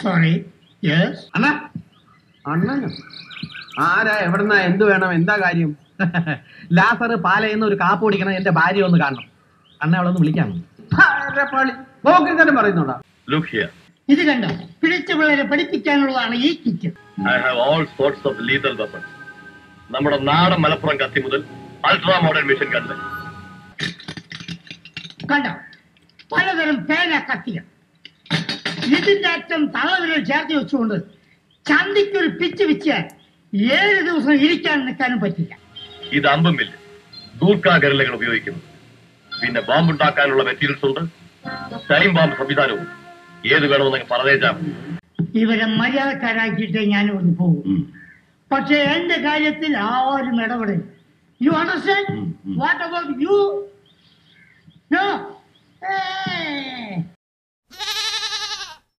Sorry yes അണ്ണ അണ്ണനോ ആരാ? എവിടുന്ന? എന്ത് വേണം? എന്താ കാര്യം? ലാസർ പാലയെന്ന് ഒരു കാപ്പ് കുടിക്കണം. എന്റെ ഭാര്യ ഒന്ന് കാണണം. അണ്ണ അവളെ ഒന്ന് വിളിക്കാം പോക്കിരിക്കാനും പറയുന്നുണ്ടോ? ഇത് കണ്ടോ? പിടിച്ച പിള്ളേരെ പഠിപ്പിക്കാനുള്ളതാണ് ഈ kit. I have all sorts of lethal weapons നമ്മുടെ നാടൻ മലപ്പുറം കത്തി മുതൽ അൾട്രാ മോഡേൺ മിഷൻ കണ്ട് കണ്ടോ? പലതരം പേന കത്തികൾ. ഇതിന്റെ അറ്റം തളവിരൽ ചേർത്ത് വെച്ചുകൊണ്ട് ചന്തിക്കൊരു പിച്ച് വെച്ചാൽ ഏഴ് ദിവസം ഇരിക്കാൻ നിൽക്കാനും പറ്റില്ല. ഇത് അമ്പമില്ല ദൂർക്കാകരലകൾ ഉപയോഗിക്കുന്നു. പിന്നെ ബോംബ് ഉണ്ടാക്കാനുള്ള മെറ്റീരിയൽസ് ഉണ്ട്. ടൈം ബോംബ് സംവിധാനവും. ഏത് വേണമെന്നൊക്കെ പറഞ്ഞേച്ചാ ഇവരെ മര്യാദക്കാരാക്കിയിട്ടേ ഞാൻ ഒന്ന് പോകും. പക്ഷേ എന്റെ കാര്യത്തിൽ ആരും ഇടപെടില്ല. You understand what about you